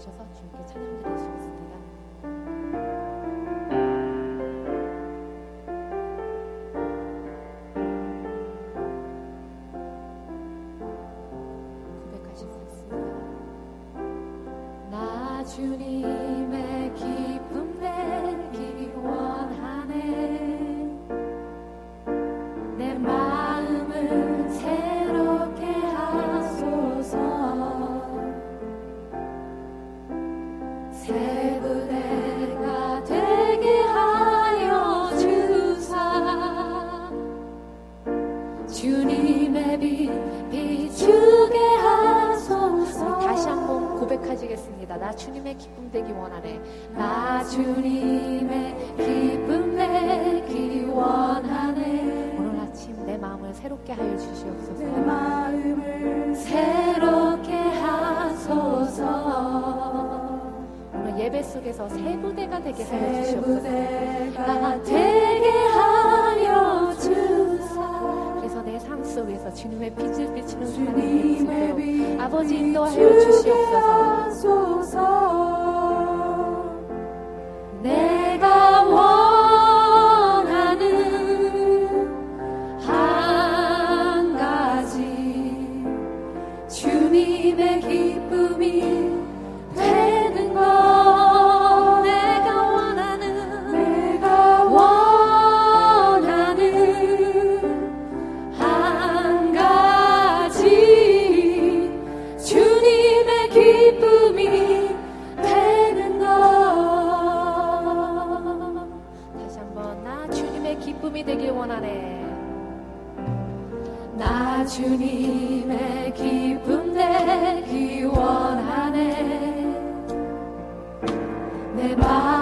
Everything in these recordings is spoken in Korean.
나오셔서 주님께 찬양드릴 수 있습니다. 속에서 새 부대가 되게 하여 주시옵소서. 그래서 내 삶 속에서 주님의 빛을 비치는 사람이 되겠습니다. 아버지 인도하여 주시옵소서. 내 기쁨이 되길 원하네. 나 주님의 기쁨 되기 원하네. 내 마음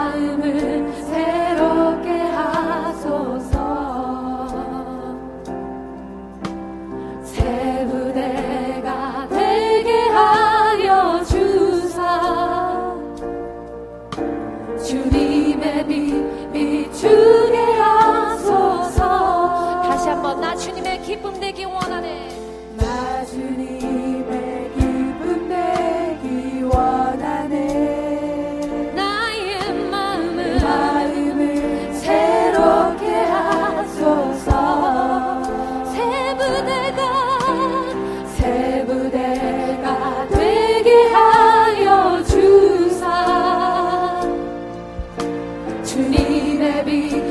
be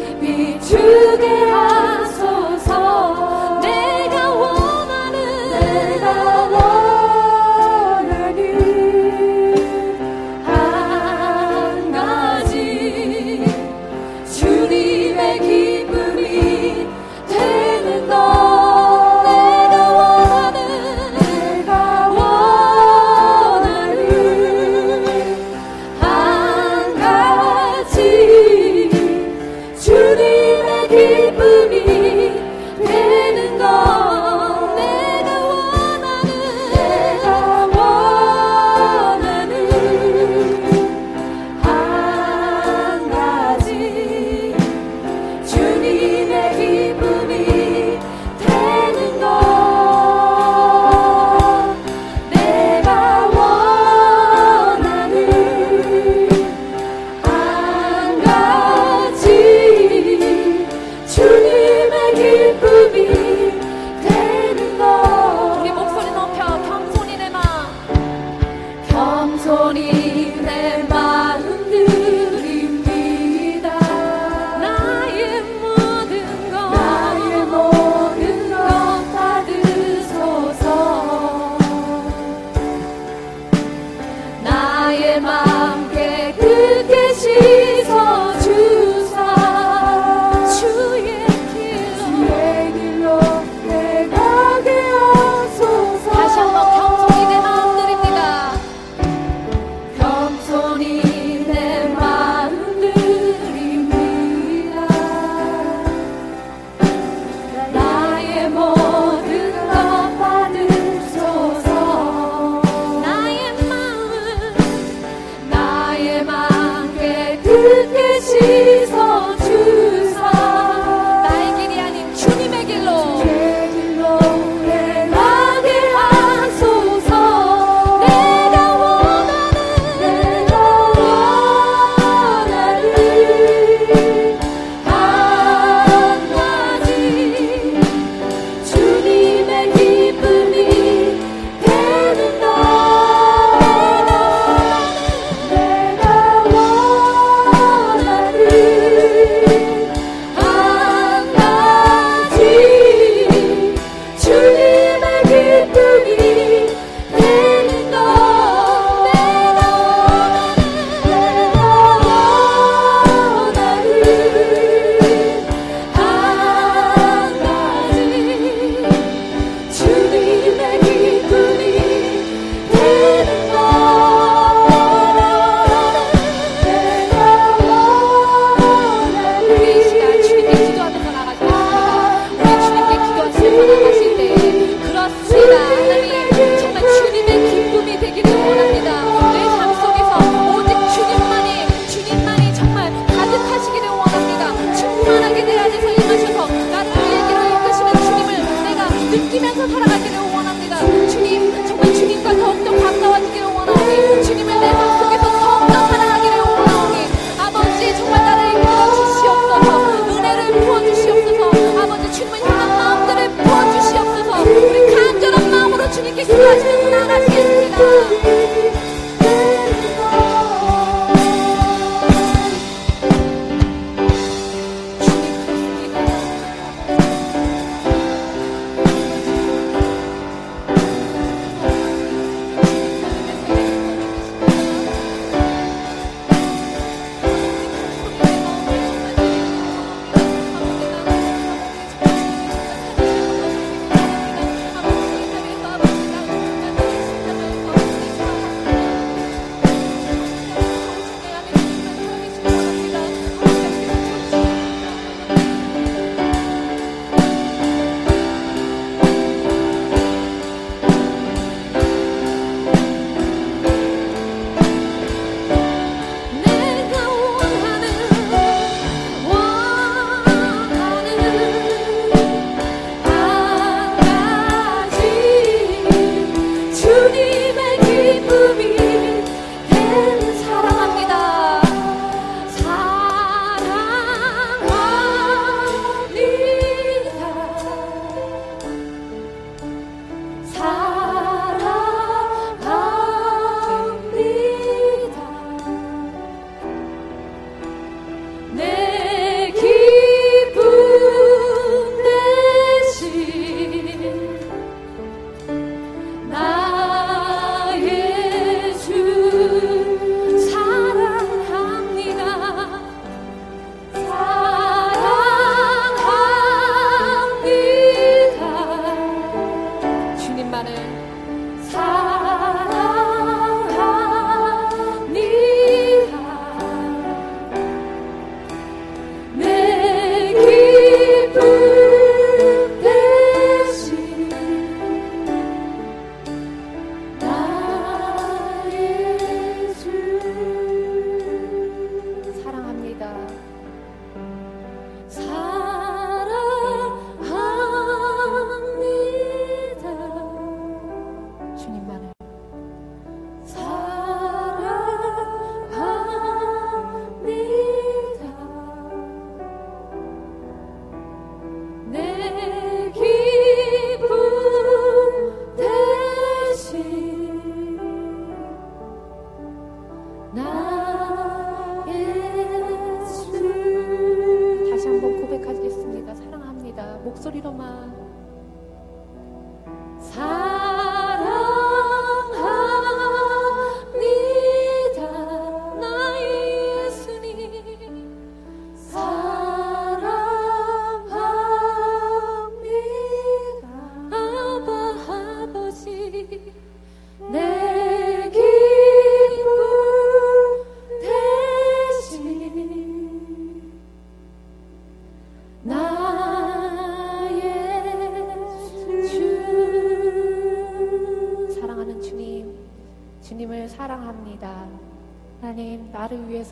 more.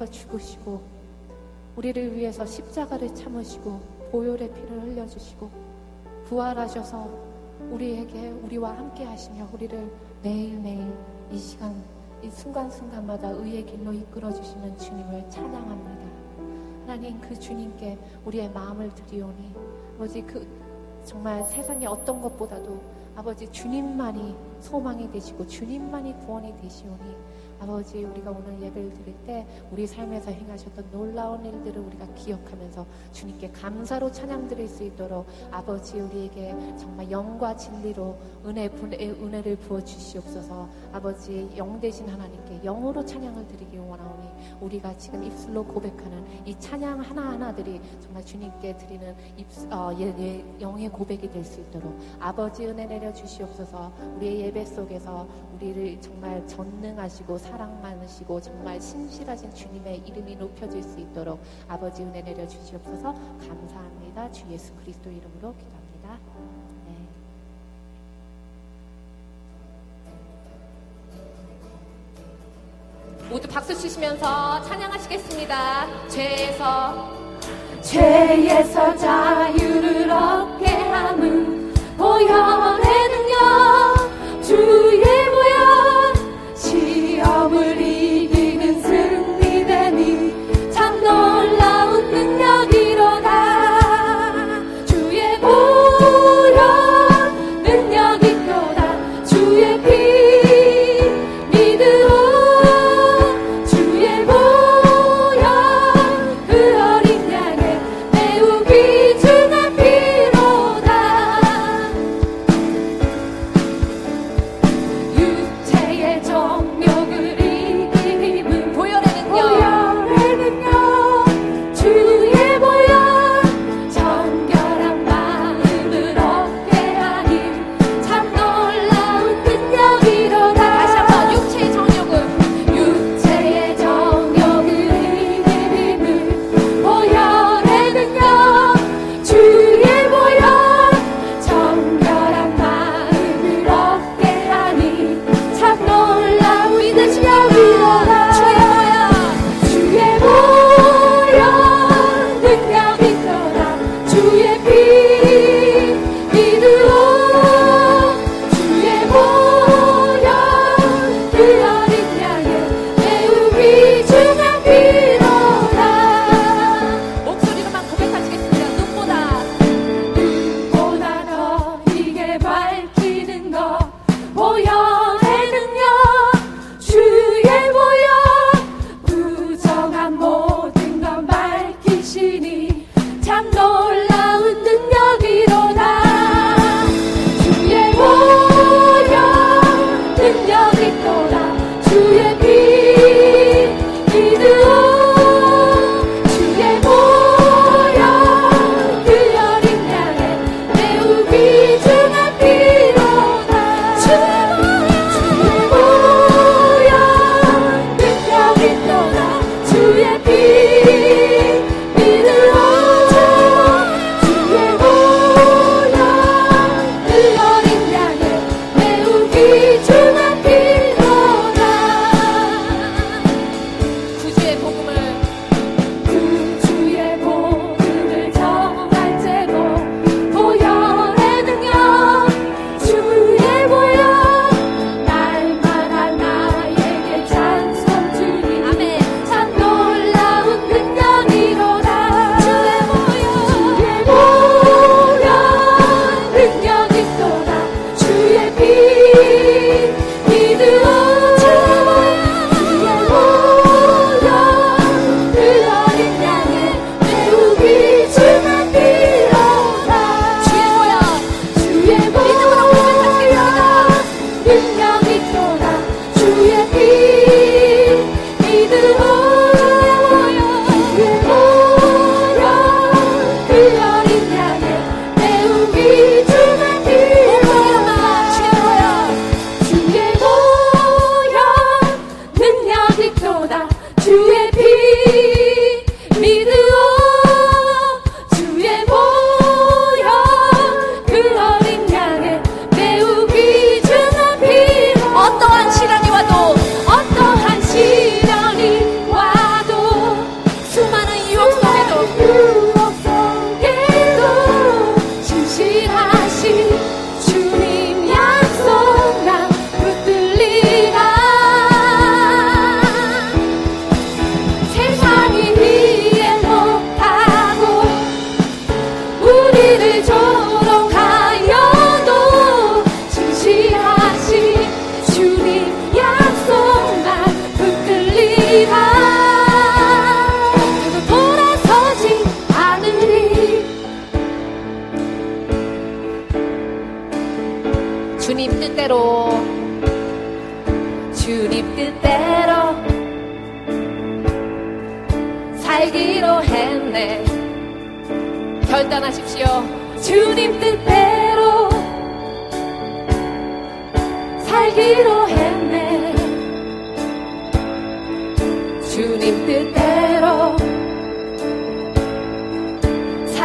위해서 죽으시고, 우리를 위해서 십자가를 참으시고, 보혈의 피를 흘려주시고, 부활하셔서 우리에게, 우리와 함께 하시며, 우리를 매일매일 이 시간, 이 순간순간마다 의의 길로 이끌어 주시는 주님을 찬양합니다. 하나님, 그 주님께 우리의 마음을 드리오니, 아버지, 그 정말 세상의 어떤 것보다도 아버지 주님만이 소망이 되시고 주님만이 구원이 되시오니 아버지 우리가 오늘 예배를 드릴 때 우리 삶에서 행하셨던 놀라운 일들을 우리가 기억하면서 주님께 감사로 찬양 드릴 수 있도록 아버지 우리에게 정말 영과 진리로 은혜 부- 은혜를 부어 주시옵소서. 아버지 영 되신 하나님께 영으로 찬양을 드리기 원하오니 우리가 지금 입술로 고백하는 이 찬양 하나하나들이 정말 주님께 드리는 입, 어, 예, 예, 영의 고백이 될 수 있도록 아버지 은혜 내려 주시옵소서. 우리의 예배 속에서 우리를 정말 전능하시고 사랑 많으시고 정말 신실하신 주님의 이름이 높여질 수 있도록 아버지 은혜 내려 주시옵소서. 감사합니다. 주 예수 그리스도 이름으로 기도합니다. 네. 모두 박수 치시면서 찬양하시겠습니다. 죄에서 죄에서 자유를 얻게 함은 보혈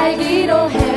살기로 해.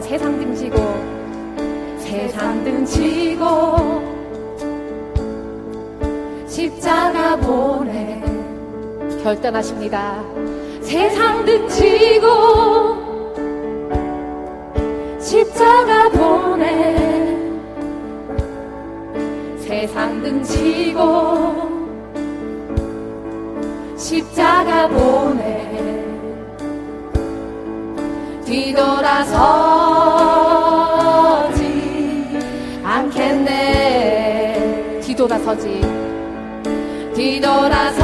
세상 등지고. 세상 등지고. 십자가 보내. 결단하십니다. 세상 등지고. 십자가 보내. 세상 등지고. 십자가 보내. 뒤돌아서지 않겠네. 뒤돌아서지. 뒤돌아서지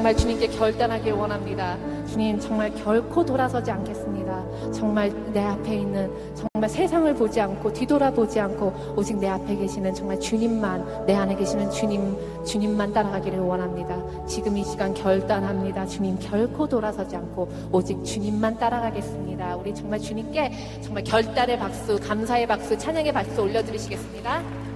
정말 주님께 결단하길 원합니다. 주님 정말 결코 돌아서지 않겠습니다. 정말 내 앞에 있는 정말 세상을 보지 않고 뒤돌아보지 않고 오직 내 앞에 계시는 정말 주님만 내 안에 계시는 주님 주님만 따라가기를 원합니다. 지금 이 시간 결단합니다. 주님 결코 돌아서지 않고 오직 주님만 따라가겠습니다. 우리 정말 주님께 정말 결단의 박수, 감사의 박수, 찬양의 박수 올려드리시겠습니다.